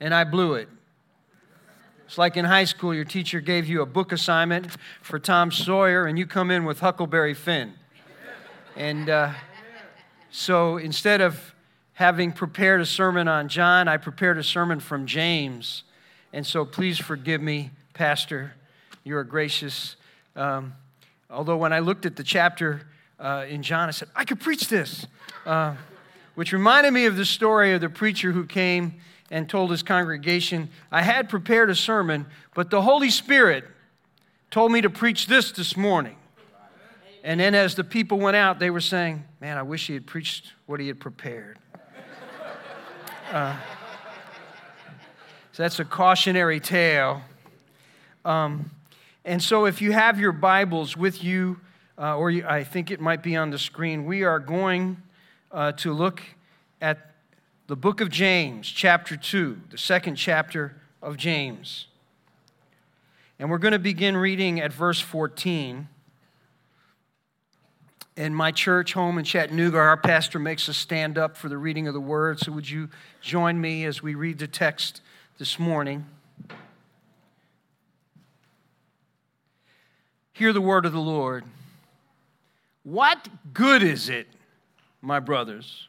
and I blew it. It's like in high school, your teacher gave you a book assignment for Tom Sawyer, and you come in with Huckleberry Finn. And uh, so instead of having prepared a sermon on John, I prepared a sermon from James. And so please forgive me, Pastor. You are gracious. Um, although when I looked at the chapter uh, in John, I said, I could preach this. Uh, which reminded me of the story of the preacher who came and told his congregation, I had prepared a sermon, but the Holy Spirit told me to preach this this morning. And then as the people went out, they were saying, Man, I wish he had preached what he had prepared. Uh, so that's a cautionary tale. Um, and so if you have your Bibles with you, uh, or you, I think it might be on the screen, we are going uh, to look at the book of James, chapter 2, the second chapter of James. And we're going to begin reading at verse 14. In my church home in Chattanooga, our pastor makes us stand up for the reading of the word. So, would you join me as we read the text this morning? Hear the word of the Lord. What good is it, my brothers?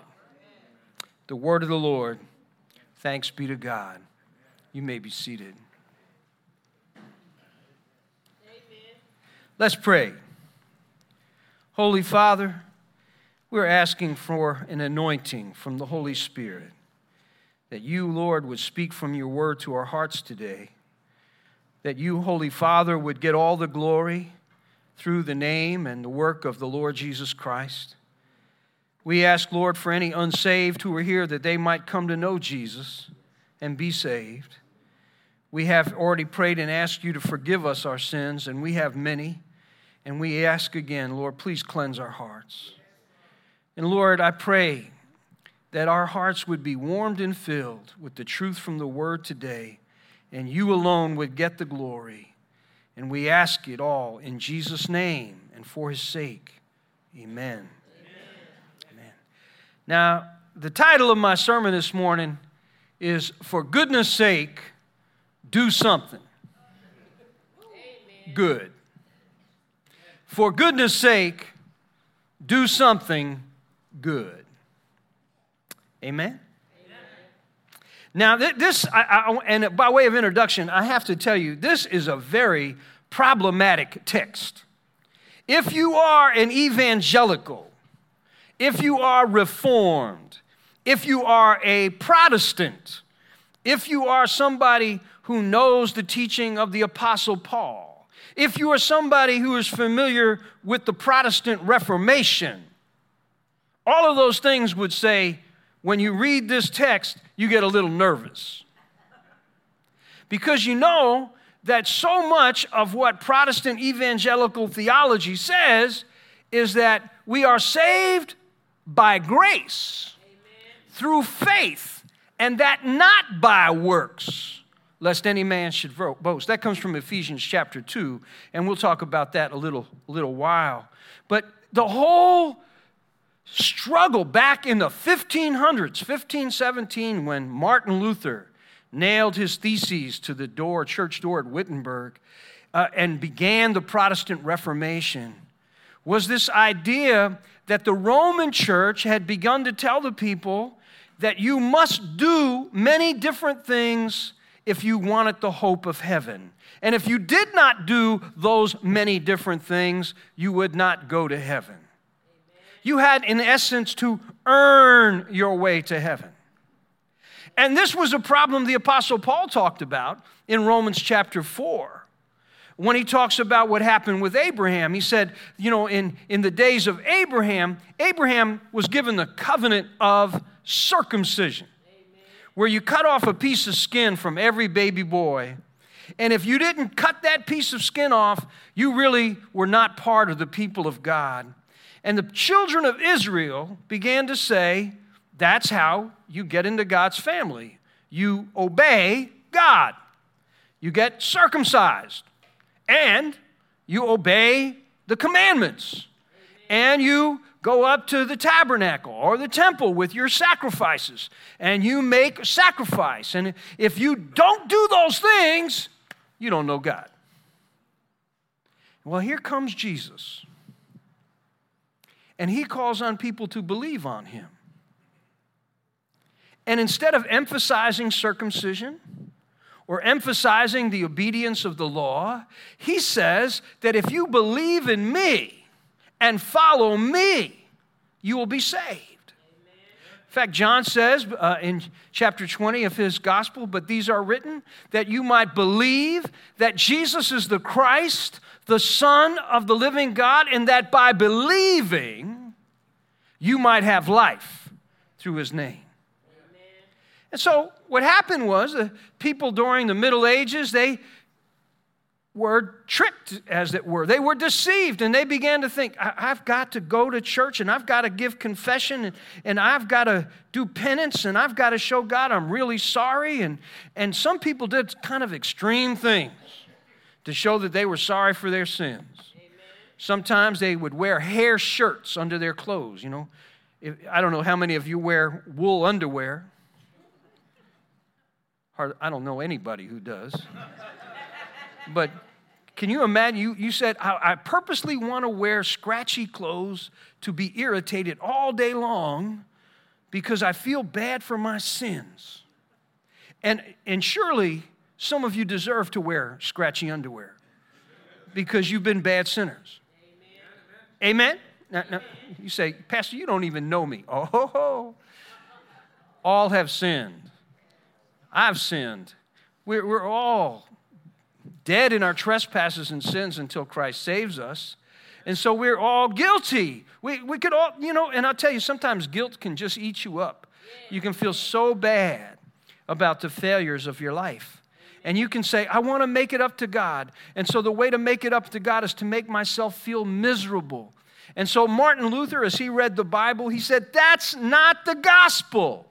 The word of the Lord. Thanks be to God. You may be seated. Amen. Let's pray. Holy Father, we're asking for an anointing from the Holy Spirit, that you, Lord, would speak from your word to our hearts today, that you, Holy Father, would get all the glory through the name and the work of the Lord Jesus Christ. We ask, Lord, for any unsaved who are here that they might come to know Jesus and be saved. We have already prayed and asked you to forgive us our sins, and we have many. And we ask again, Lord, please cleanse our hearts. And Lord, I pray that our hearts would be warmed and filled with the truth from the word today, and you alone would get the glory. And we ask it all in Jesus' name and for his sake. Amen. Now, the title of my sermon this morning is For Goodness Sake, Do Something Amen. Good. For goodness sake, do something good. Amen? Now, this, I, I, and by way of introduction, I have to tell you, this is a very problematic text. If you are an evangelical, if you are reformed, if you are a Protestant, if you are somebody who knows the teaching of the Apostle Paul, if you are somebody who is familiar with the Protestant Reformation, all of those things would say, when you read this text, you get a little nervous. Because you know that so much of what Protestant evangelical theology says is that we are saved by grace through faith, and that not by works, lest any man should boast. That comes from Ephesians chapter 2, and we'll talk about that a little, little while. But the whole struggle back in the 1500s, 1517, when Martin Luther nailed his theses to the door, church door at Wittenberg, uh, and began the Protestant Reformation, was this idea that the Roman church had begun to tell the people that you must do many different things if you wanted the hope of heaven. And if you did not do those many different things, you would not go to heaven. You had, in essence, to earn your way to heaven. And this was a problem the Apostle Paul talked about in Romans chapter 4. When he talks about what happened with Abraham, he said, you know, in, in the days of Abraham, Abraham was given the covenant of circumcision, Amen. where you cut off a piece of skin from every baby boy. And if you didn't cut that piece of skin off, you really were not part of the people of God. And the children of Israel began to say, that's how you get into God's family. You obey God, you get circumcised, and you obey the commandments, and you go up to the tabernacle or the temple with your sacrifices and you make sacrifice. And if you don't do those things, you don't know God. Well, here comes Jesus. And he calls on people to believe on him. And instead of emphasizing circumcision or emphasizing the obedience of the law, he says that if you believe in me and follow me, you will be saved. In fact, John says uh, in chapter 20 of his gospel, but these are written that you might believe that Jesus is the Christ, the Son of the living God, and that by believing you might have life through his name. And so what happened was the people during the Middle Ages, they were tricked, as it were. They were deceived, and they began to think, I've got to go to church, and I've got to give confession, and, and I've got to do penance, and I've got to show God I'm really sorry. And, and some people did kind of extreme things to show that they were sorry for their sins. Amen. Sometimes they would wear hair shirts under their clothes, you know. If, I don't know how many of you wear wool underwear. I don't know anybody who does. but can you imagine? You, you said, I, I purposely want to wear scratchy clothes to be irritated all day long because I feel bad for my sins. And, and surely some of you deserve to wear scratchy underwear because you've been bad sinners. Amen? Amen? Now, now, you say, Pastor, you don't even know me. Oh, ho, ho. all have sinned I've sinned. We're, we're all dead in our trespasses and sins until Christ saves us. And so we're all guilty. We, we could all, you know, and I'll tell you, sometimes guilt can just eat you up. You can feel so bad about the failures of your life. And you can say, I want to make it up to God. And so the way to make it up to God is to make myself feel miserable. And so Martin Luther, as he read the Bible, he said, That's not the gospel.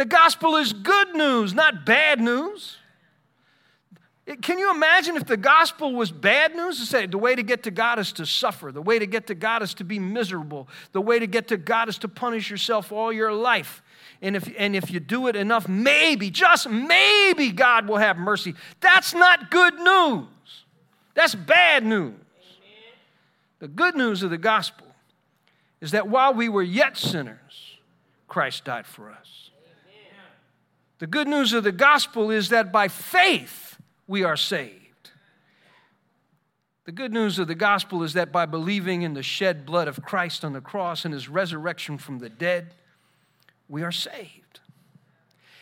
The gospel is good news, not bad news. Can you imagine if the gospel was bad news? To say the way to get to God is to suffer, the way to get to God is to be miserable, the way to get to God is to punish yourself all your life. And if, and if you do it enough, maybe, just maybe, God will have mercy. That's not good news. That's bad news. The good news of the gospel is that while we were yet sinners, Christ died for us. The good news of the gospel is that by faith we are saved. The good news of the gospel is that by believing in the shed blood of Christ on the cross and his resurrection from the dead, we are saved.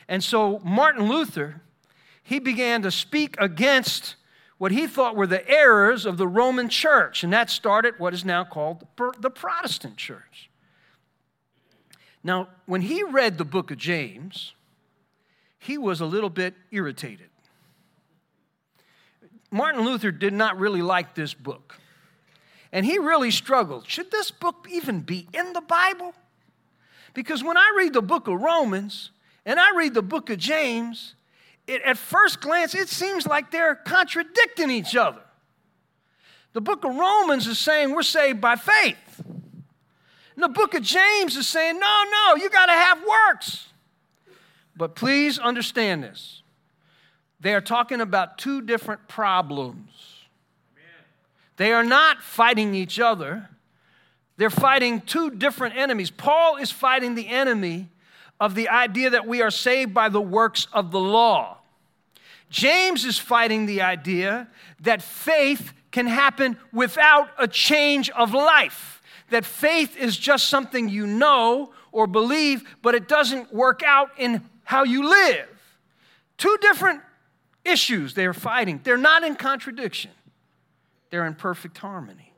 And so Martin Luther, he began to speak against what he thought were the errors of the Roman church, and that started what is now called the Protestant church. Now, when he read the book of James, he was a little bit irritated. Martin Luther did not really like this book. And he really struggled. Should this book even be in the Bible? Because when I read the book of Romans and I read the book of James, it, at first glance, it seems like they're contradicting each other. The book of Romans is saying we're saved by faith. And the book of James is saying, no, no, you got to have works. But please understand this. They are talking about two different problems. They are not fighting each other, they're fighting two different enemies. Paul is fighting the enemy of the idea that we are saved by the works of the law. James is fighting the idea that faith can happen without a change of life, that faith is just something you know or believe, but it doesn't work out in how you live. Two different issues they're fighting. They're not in contradiction, they're in perfect harmony.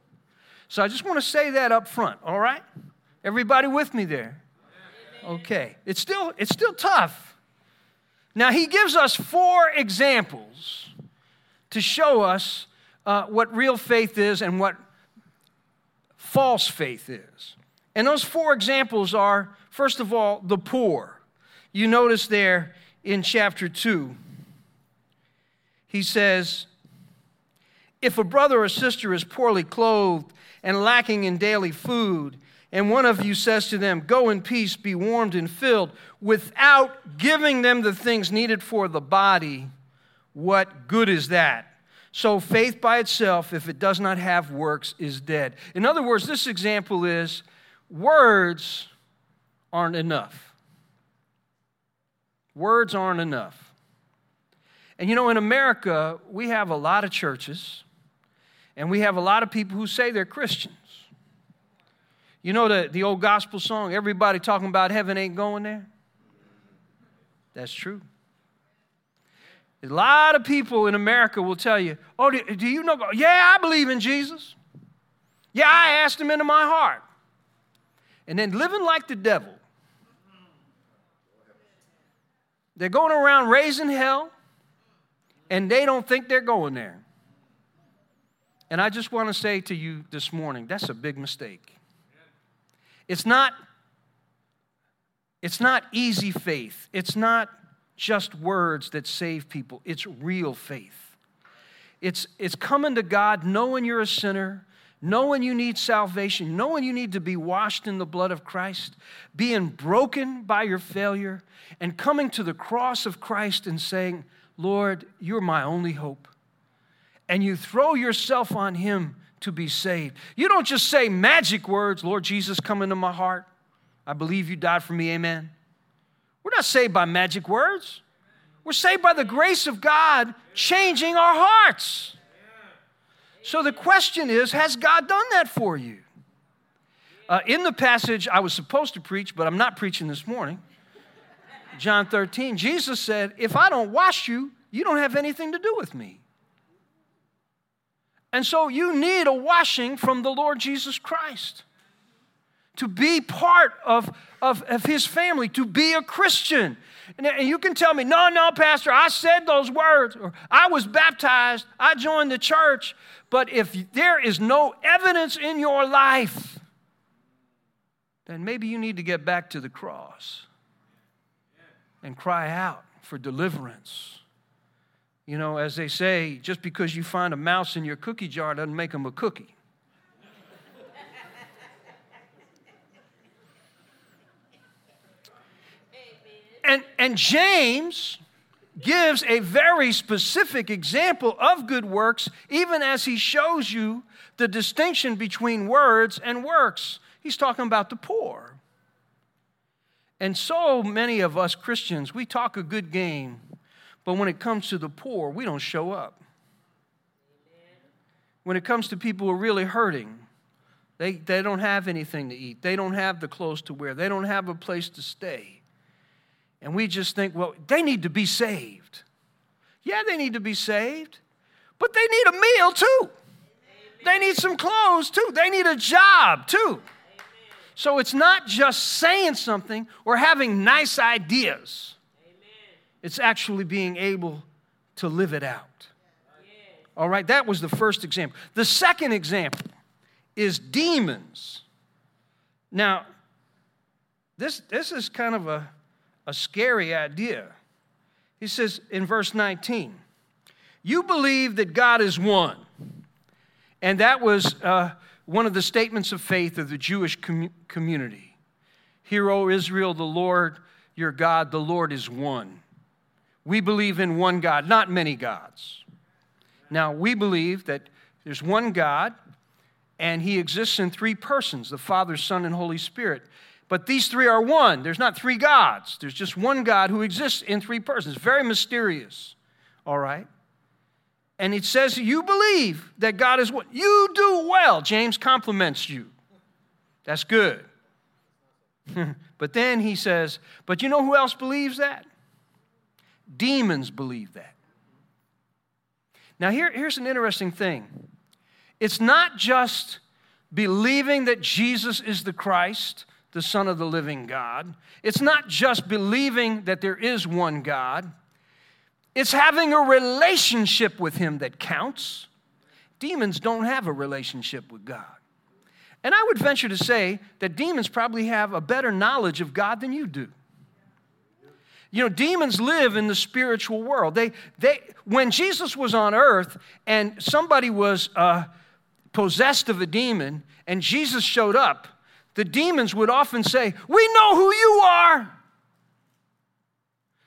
So I just want to say that up front, all right? Everybody with me there? Okay. It's still, it's still tough now, he gives us four examples to show us uh, what real faith is and what false faith is. And those four examples are first of all, the poor. You notice there in chapter 2, he says, If a brother or sister is poorly clothed and lacking in daily food, and one of you says to them, Go in peace, be warmed and filled, without giving them the things needed for the body, what good is that? So, faith by itself, if it does not have works, is dead. In other words, this example is words aren't enough. Words aren't enough. And you know, in America, we have a lot of churches, and we have a lot of people who say they're Christians. You know the, the old gospel song, everybody talking about heaven ain't going there? That's true. A lot of people in America will tell you, Oh, do, do you know? Yeah, I believe in Jesus. Yeah, I asked him into my heart. And then living like the devil. They're going around raising hell, and they don't think they're going there. And I just want to say to you this morning that's a big mistake. It's not, it's not easy faith. It's not just words that save people. It's real faith. It's, it's coming to God knowing you're a sinner, knowing you need salvation, knowing you need to be washed in the blood of Christ, being broken by your failure, and coming to the cross of Christ and saying, Lord, you're my only hope. And you throw yourself on Him to be saved. You don't just say magic words, Lord Jesus, come into my heart. I believe you died for me, amen. We're not saved by magic words. We're saved by the grace of God changing our hearts. So the question is Has God done that for you? Uh, in the passage I was supposed to preach, but I'm not preaching this morning, John 13, Jesus said, If I don't wash you, you don't have anything to do with me. And so you need a washing from the Lord Jesus Christ to be part of, of, of his family, to be a Christian. And, you can tell me, no, no, Pastor, I said those words, or I was baptized, I joined the church. But if there is no evidence in your life, then maybe you need to get back to the cross and cry out for deliverance. You know, as they say, just because you find a mouse in your cookie jar doesn't make them a cookie. And, James gives a very specific example of good works, even as he shows you the distinction between words and works. He's talking about the poor. And so many of us Christians, we talk a good game but when it comes to the poor, we don't show up. When it comes to people who are really hurting, they, they don't have anything to eat. They don't have the clothes to wear. They don't have a place to stay. And we just think, well, they need to be saved. Yeah, they need to be saved, but they need a meal too. They need some clothes too. They need a job too. So it's not just saying something or having nice ideas, it's actually being able to live it out. All right, that was the first example. The second example is demons. Now, this, this is kind of a, a scary idea. He says in verse 19, You believe that God is one. And that was uh, one of the statements of faith of the Jewish com- community. Hear, O Israel, the Lord your God, the Lord is one. We believe in one God, not many gods. Now, we believe that there's one God, and He exists in three persons the Father, Son, and Holy Spirit. But these three are one. There's not three gods, there's just one God who exists in three persons. Very mysterious, all right? And it says, You believe that God is what? You do well. James compliments you. That's good. but then he says, But you know who else believes that? Demons believe that. Now, here, here's an interesting thing it's not just believing that Jesus is the Christ, the Son of the living God, it's not just believing that there is one God, it's having a relationship with Him that counts. Demons don't have a relationship with God. And I would venture to say that demons probably have a better knowledge of God than you do. You know, demons live in the spiritual world. They, they, when Jesus was on earth and somebody was uh, possessed of a demon and Jesus showed up, the demons would often say, We know who you are.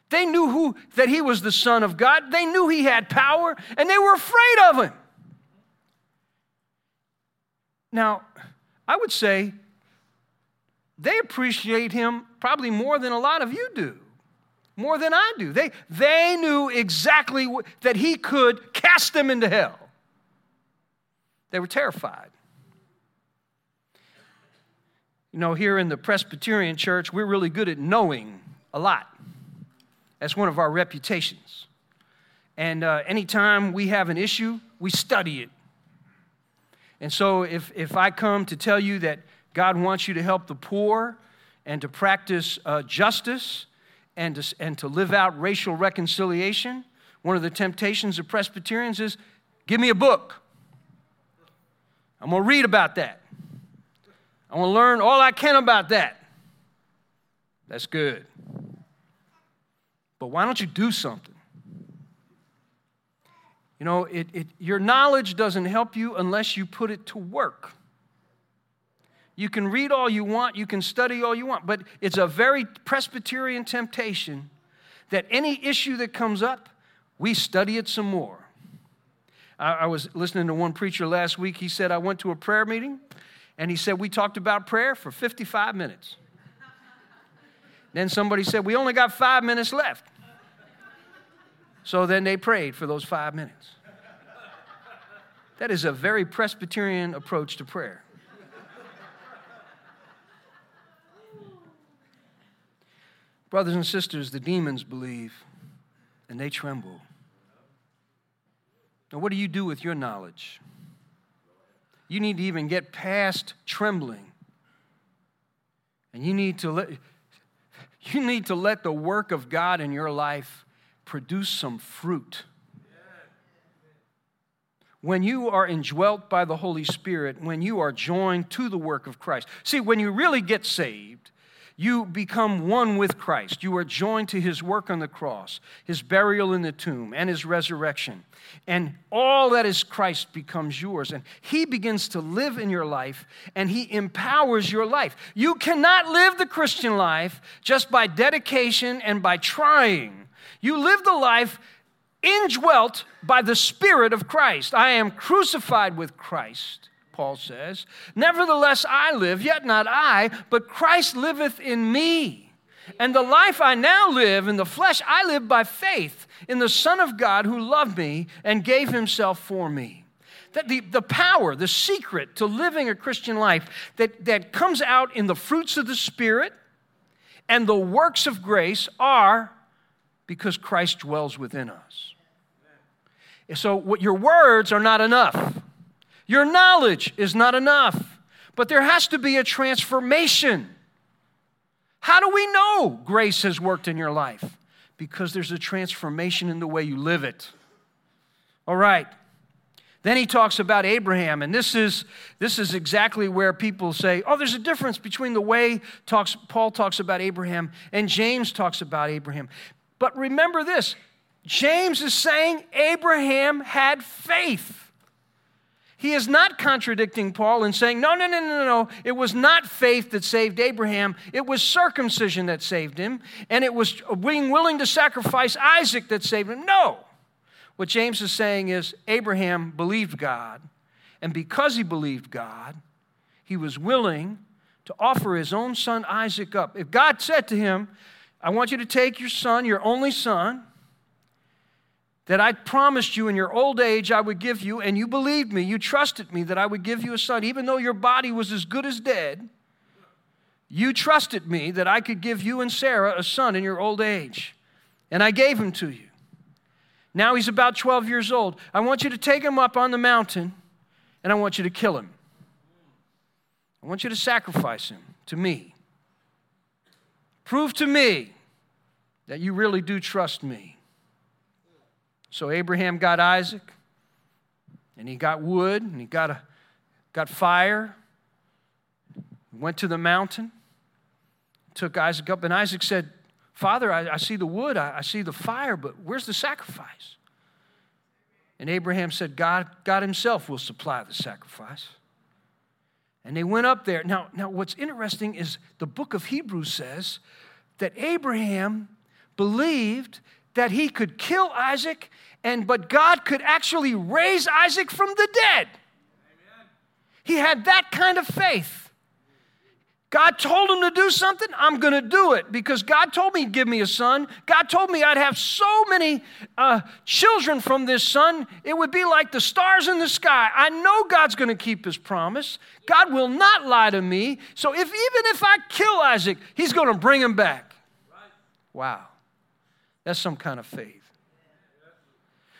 They knew who, that he was the Son of God. They knew he had power, and they were afraid of him. Now, I would say they appreciate him probably more than a lot of you do more than I do. They, they knew exactly what, that he could cast them into hell. They were terrified. You know, here in the Presbyterian church, we're really good at knowing a lot. That's one of our reputations. And uh, anytime we have an issue, we study it. And so if, if I come to tell you that God wants you to help the poor and to practice uh, justice, and to, and to live out racial reconciliation, one of the temptations of Presbyterians is give me a book. I'm going to read about that. I want to learn all I can about that. That's good. But why don't you do something? You know, it, it, your knowledge doesn't help you unless you put it to work. You can read all you want, you can study all you want, but it's a very Presbyterian temptation that any issue that comes up, we study it some more. I, I was listening to one preacher last week. He said, I went to a prayer meeting, and he said, We talked about prayer for 55 minutes. then somebody said, We only got five minutes left. So then they prayed for those five minutes. That is a very Presbyterian approach to prayer. Brothers and sisters, the demons believe and they tremble. Now, what do you do with your knowledge? You need to even get past trembling. And you need to let, you need to let the work of God in your life produce some fruit. When you are indwelt by the Holy Spirit, when you are joined to the work of Christ. See, when you really get saved, you become one with Christ. You are joined to his work on the cross, his burial in the tomb, and his resurrection. And all that is Christ becomes yours. And he begins to live in your life, and he empowers your life. You cannot live the Christian life just by dedication and by trying. You live the life indwelt by the Spirit of Christ. I am crucified with Christ. Paul says. Nevertheless, I live, yet not I, but Christ liveth in me. And the life I now live in the flesh, I live by faith in the Son of God who loved me and gave himself for me. That the, the power, the secret to living a Christian life that, that comes out in the fruits of the Spirit and the works of grace are because Christ dwells within us. So, what your words are not enough. Your knowledge is not enough. But there has to be a transformation. How do we know grace has worked in your life? Because there's a transformation in the way you live it. All right. Then he talks about Abraham, and this is, this is exactly where people say, oh, there's a difference between the way talks, Paul talks about Abraham and James talks about Abraham. But remember this James is saying Abraham had faith. He is not contradicting Paul and saying, no, no, no, no, no. It was not faith that saved Abraham. It was circumcision that saved him. And it was being willing to sacrifice Isaac that saved him. No. What James is saying is Abraham believed God. And because he believed God, he was willing to offer his own son Isaac up. If God said to him, I want you to take your son, your only son, that I promised you in your old age I would give you, and you believed me. You trusted me that I would give you a son, even though your body was as good as dead. You trusted me that I could give you and Sarah a son in your old age, and I gave him to you. Now he's about 12 years old. I want you to take him up on the mountain, and I want you to kill him. I want you to sacrifice him to me. Prove to me that you really do trust me. So Abraham got Isaac, and he got wood, and he got, a, got fire, went to the mountain, took Isaac up, and Isaac said, Father, I, I see the wood, I, I see the fire, but where's the sacrifice? And Abraham said, God, God Himself will supply the sacrifice. And they went up there. Now, now, what's interesting is the book of Hebrews says that Abraham believed that he could kill Isaac, and but God could actually raise Isaac from the dead. Amen. He had that kind of faith. God told him to do something, I'm going to do it because God told me he'd give me a son. God told me I'd have so many uh, children from this son, it would be like the stars in the sky. I know God's going to keep his promise. God will not lie to me. So if even if I kill Isaac, he's going to bring him back. Wow. That's some kind of faith.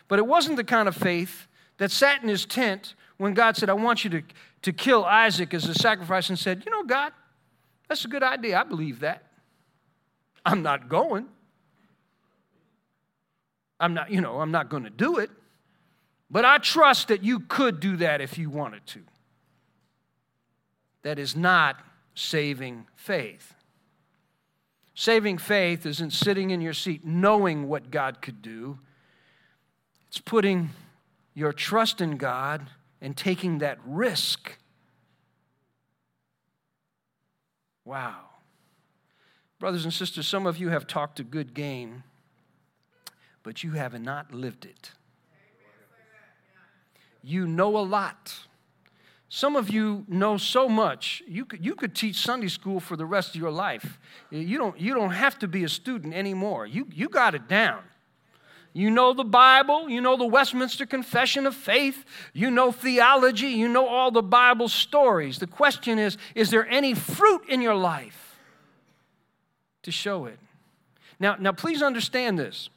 But it wasn't the kind of faith that sat in his tent when God said, I want you to, to kill Isaac as a sacrifice and said, You know, God, that's a good idea. I believe that. I'm not going. I'm not, you know, I'm not going to do it. But I trust that you could do that if you wanted to. That is not saving faith. Saving faith isn't sitting in your seat knowing what God could do, it's putting your trust in God and taking that risk. Wow. Brothers and sisters, some of you have talked a good game, but you have not lived it. You know a lot some of you know so much, you could, you could teach Sunday school for the rest of your life. You don't, you don't have to be a student anymore. You, you got it down. You know the Bible, you know the Westminster Confession of Faith, you know theology, you know all the Bible stories. The question is is there any fruit in your life to show it? Now, now please understand this.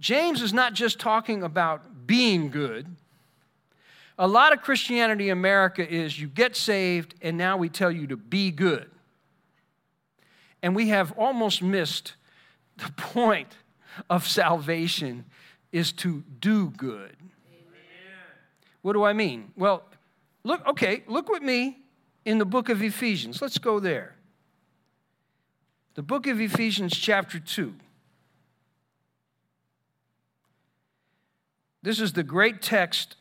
James is not just talking about being good, a lot of Christianity in America is you get saved and now we tell you to be good. And we have almost missed the point of salvation is to do good. Amen. What do I mean? Well, look, okay, look with me in the book of Ephesians. Let's go there. The book of Ephesians, chapter 2. This is the great text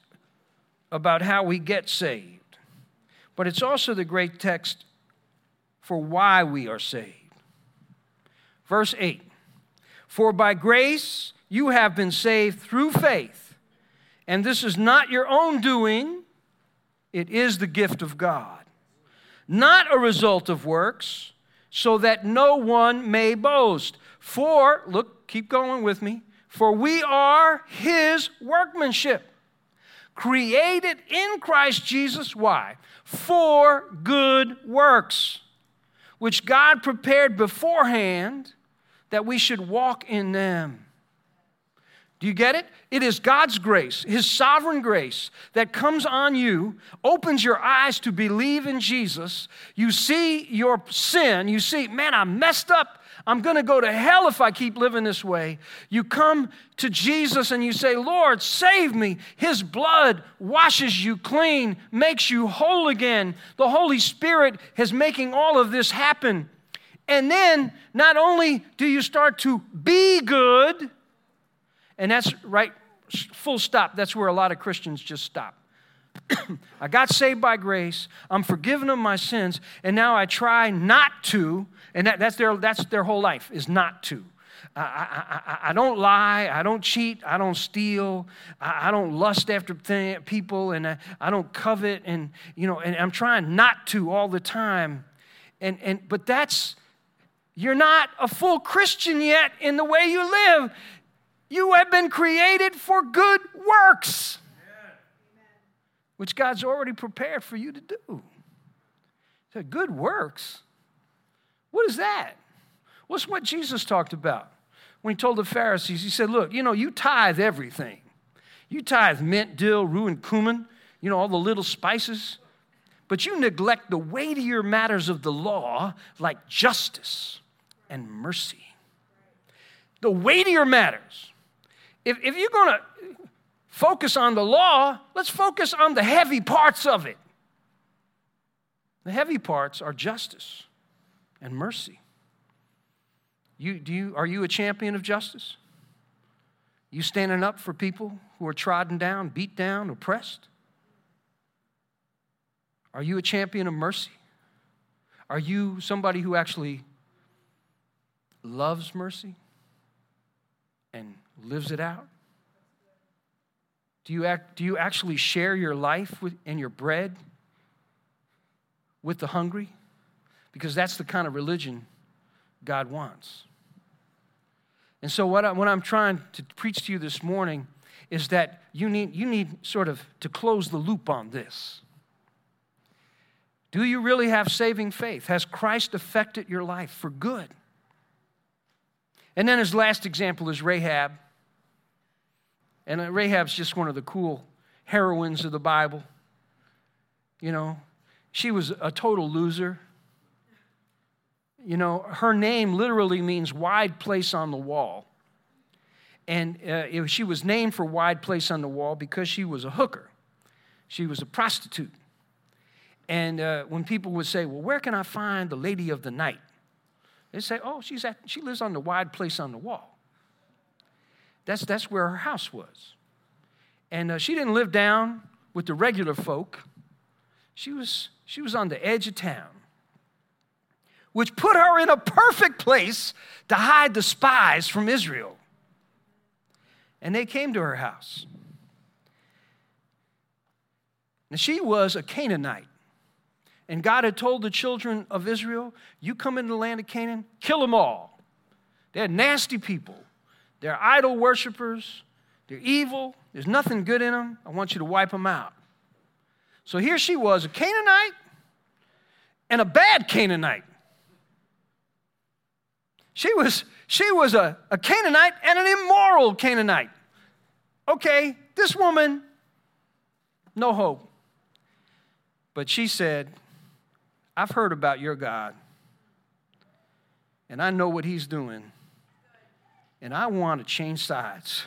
about how we get saved, but it's also the great text for why we are saved. Verse 8 For by grace you have been saved through faith, and this is not your own doing, it is the gift of God, not a result of works, so that no one may boast. For, look, keep going with me, for we are his workmanship created in Christ Jesus. Why? For good works, which God prepared beforehand that we should walk in them. Do you get it? It is God's grace, His sovereign grace, that comes on you, opens your eyes to believe in Jesus. You see your sin. You see, man, I messed up. I'm going to go to hell if I keep living this way. You come to Jesus and you say, Lord, save me. His blood washes you clean, makes you whole again. The Holy Spirit is making all of this happen. And then, not only do you start to be good, and that's right, full stop. That's where a lot of Christians just stop. I got saved by grace. I'm forgiven of my sins. And now I try not to. And that, that's, their, that's their whole life, is not to. I, I, I, I don't lie. I don't cheat. I don't steal. I, don't lust after th- people. And I, I don't covet. And, you know, and I'm trying not to all the time. And, and, but that's, you're not a full Christian yet in the way you live. You have been created for good works, which God's already prepared for you to do. So good works? What is that? What's what Jesus talked about when he told the Pharisees? He said, Look, you know, you tithe everything. You tithe mint, dill, rue, and cumin, you know, all the little spices. But you neglect the weightier matters of the law, like justice and mercy. The weightier matters if, if you're going to focus on the law, let's focus on the heavy parts of it. The heavy parts are justice and mercy. You, do you, are you a champion of justice? You standing up for people who are trodden down, beat down, oppressed? Are you a champion of mercy? Are you somebody who actually loves mercy and lives it out? Do you, act, do you actually share your life with, and your bread with the hungry? Because that's the kind of religion God wants. And so, what, I, what I'm trying to preach to you this morning is that you need, you need sort of to close the loop on this. Do you really have saving faith? Has Christ affected your life for good? And then his last example is Rahab. And uh, Rahab's just one of the cool heroines of the Bible. You know, she was a total loser. You know, her name literally means wide place on the wall. And uh, she was named for wide place on the wall because she was a hooker. She was a prostitute. And uh, when people would say, Well, where can I find the lady of the night? they'd say, Oh, she's at, she lives on the wide place on the wall. That's, that's where her house was. And uh, she didn't live down with the regular folk. She was, she was on the edge of town, which put her in a perfect place to hide the spies from Israel. And they came to her house. Now, she was a Canaanite. And God had told the children of Israel, You come into the land of Canaan, kill them all. They're nasty people. They're idol worshippers. They're evil. There's nothing good in them. I want you to wipe them out. So here she was, a Canaanite and a bad Canaanite. She was, she was a, a Canaanite and an immoral Canaanite. Okay, this woman, no hope. But she said, I've heard about your God, and I know what he's doing and I want to change sides.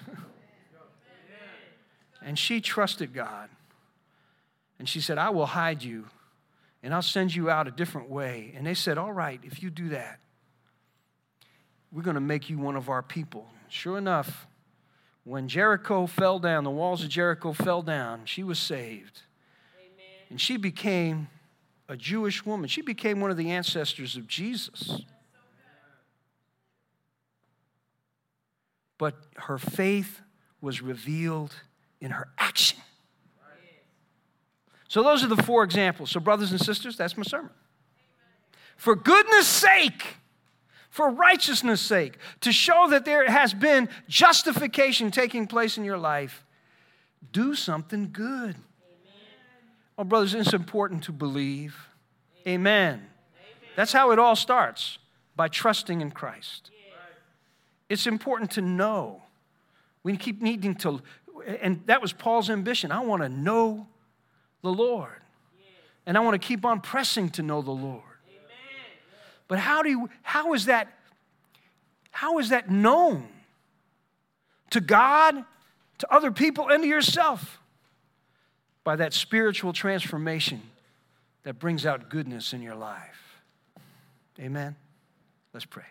and she trusted God. And she said, I will hide you and I'll send you out a different way. And they said, All right, if you do that, we're going to make you one of our people. Sure enough, when Jericho fell down, the walls of Jericho fell down, she was saved. Amen. And she became a Jewish woman. She became one of the ancestors of Jesus. but her faith was revealed in her action. So, those are the four examples. So, brothers and sisters, that's my sermon. For goodness sake, for righteousness' sake, to show that there has been justification taking place in your life, do something good. Amen. Oh, brothers, it's important to believe. Amen. Amen. That's how it all starts by trusting in Christ. It's important to know We keep needing to, and that was Paul's ambition. I want to know the Lord. And I want to keep on pressing to know the Lord. But how do you, how is that, how is that known to God, to other people, and to yourself? By that spiritual transformation that brings out goodness in your life. Amen. Let's pray.